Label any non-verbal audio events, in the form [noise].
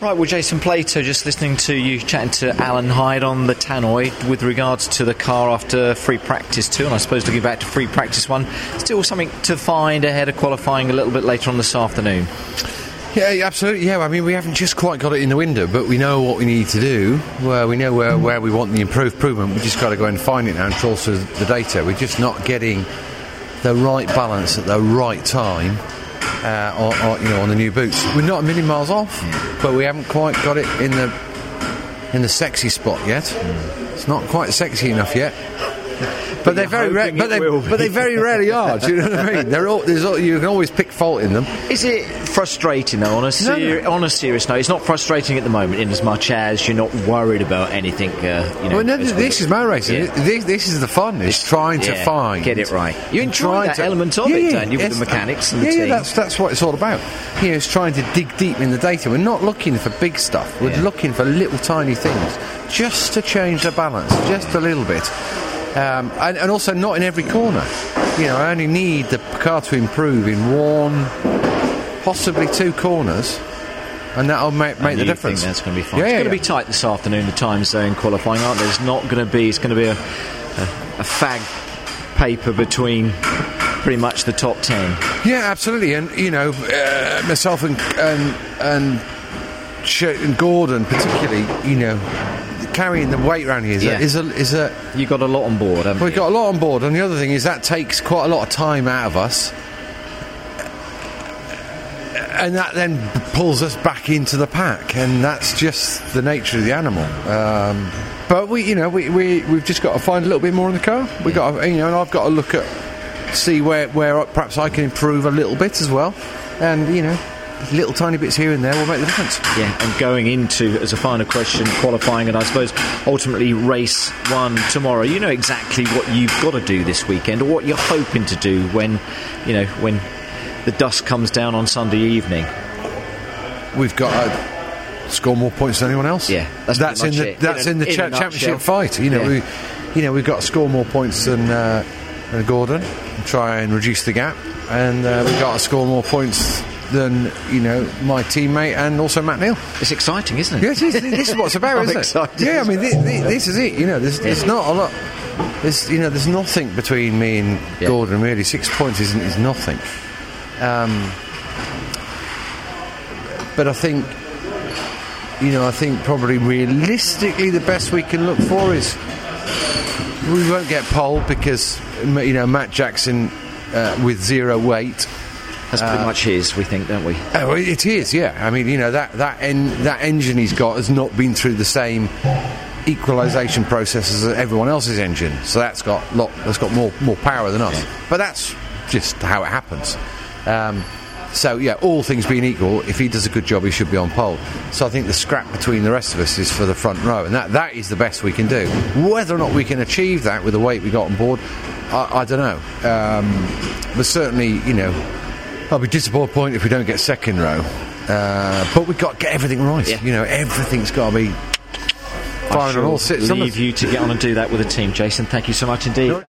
Right, well, Jason Plato, just listening to you chatting to Alan Hyde on the tannoy with regards to the car after free practice two, and I suppose looking back to free practice one, still something to find ahead of qualifying a little bit later on this afternoon. Yeah, absolutely. Yeah, I mean, we haven't just quite got it in the window, but we know what we need to do. Well, we know where, where we want the improved improvement. We just got to go and find it now and trawl through the data. We're just not getting the right balance at the right time uh, or, or, you know, on the new boots. We're not a million miles off, but we haven't quite got it in the in the sexy spot yet. It's not quite sexy enough yet. [laughs] But they're very, ra- but, they, but they very rarely are. Do you know what I mean? They're all, there's all, you can always pick fault in them. Is it frustrating though? On a, ser- no. on a serious note, it's not frustrating at the moment, in as much as you're not worried about anything. Uh, you know, Well, no, as this we- is motor racing. Yeah. This, this is the fun. It's trying to find, get it right. You enjoy trying that element of it, don't you, with the mechanics and the yeah, team? Yeah, that's that's what it's all about. You know, it's trying to dig deep in the data. We're not looking for big stuff. We're Yeah. looking for little tiny things, just to change the balance, just a little bit, um, and, and also not in every corner. You know, I only need the car to improve in one, possibly two corners. And that'll make, make the difference. Think that's going to be fine. Yeah, it's yeah, going to yeah. be tight this afternoon. The time zone qualifying, aren't there? There's not going to be. It's going to be a, a, a fag paper between pretty much the top ten. Yeah, absolutely. And you know, uh, myself and and and, Ch- and Gordon, particularly, you know, carrying the weight around here is, Yeah. a, is a is a. You got a lot on board, haven't We've you? got a lot on board, and the other thing is that takes quite a lot of time out of us, and that then pulls us back into the pack, and that's just the nature of the animal. Um, but we, you know, we, we we've just got to find a little bit more in the car. We got, to, you know, and I've got to look at see where where perhaps I can improve a little bit as well, and you know, little tiny bits here and there will make the difference. Yeah, and going into as a final question, qualifying, and I suppose ultimately race one tomorrow. You know exactly what you've got to do this weekend, or what you're hoping to do when, you know, when the dust comes down on Sunday evening. We've got to score more points than anyone else. Yeah, that's that's in the it. that's In a- in the in cha- a championship fight. You know, Yeah. we, you know, we've got to score more points than, uh, than Gordon, and try and reduce the gap, and uh, we've got to score more points than you know my teammate and also Matt Neal. It's exciting, isn't it? Yeah, it is. this is what it's about, [laughs] isn't excited. it? Yeah, I mean, this, this is it. You know, there's, there's not a lot. There's you know, there's nothing between me and Yeah. Gordon. Really, six points isn't is nothing. Um, but I think, you know, I think probably realistically the best we can look for is we won't get pole because you know Matt Jackson uh, with zero weight. That's pretty much his, we think, don't we? Oh, it is, yeah. I mean, you know that that en- that engine he's got has not been through the same equalisation process as everyone else's engine, so that's got lot that's got more more power than us. But that's just how it happens. Um, so yeah, all things being equal, if he does a good job, he should be on pole. So I think the scrap between the rest of us is for the front row, and that that is the best we can do. Whether or not we can achieve that with the weight we got on board, I, I don't know. Um, but certainly, you know, I'll be disappointed if we don't get second row. Uh, but we've got to get everything right. Yeah. You know, everything's got to be I firing on all six leave you to get on and do that with the team, Jason. Thank you so much indeed.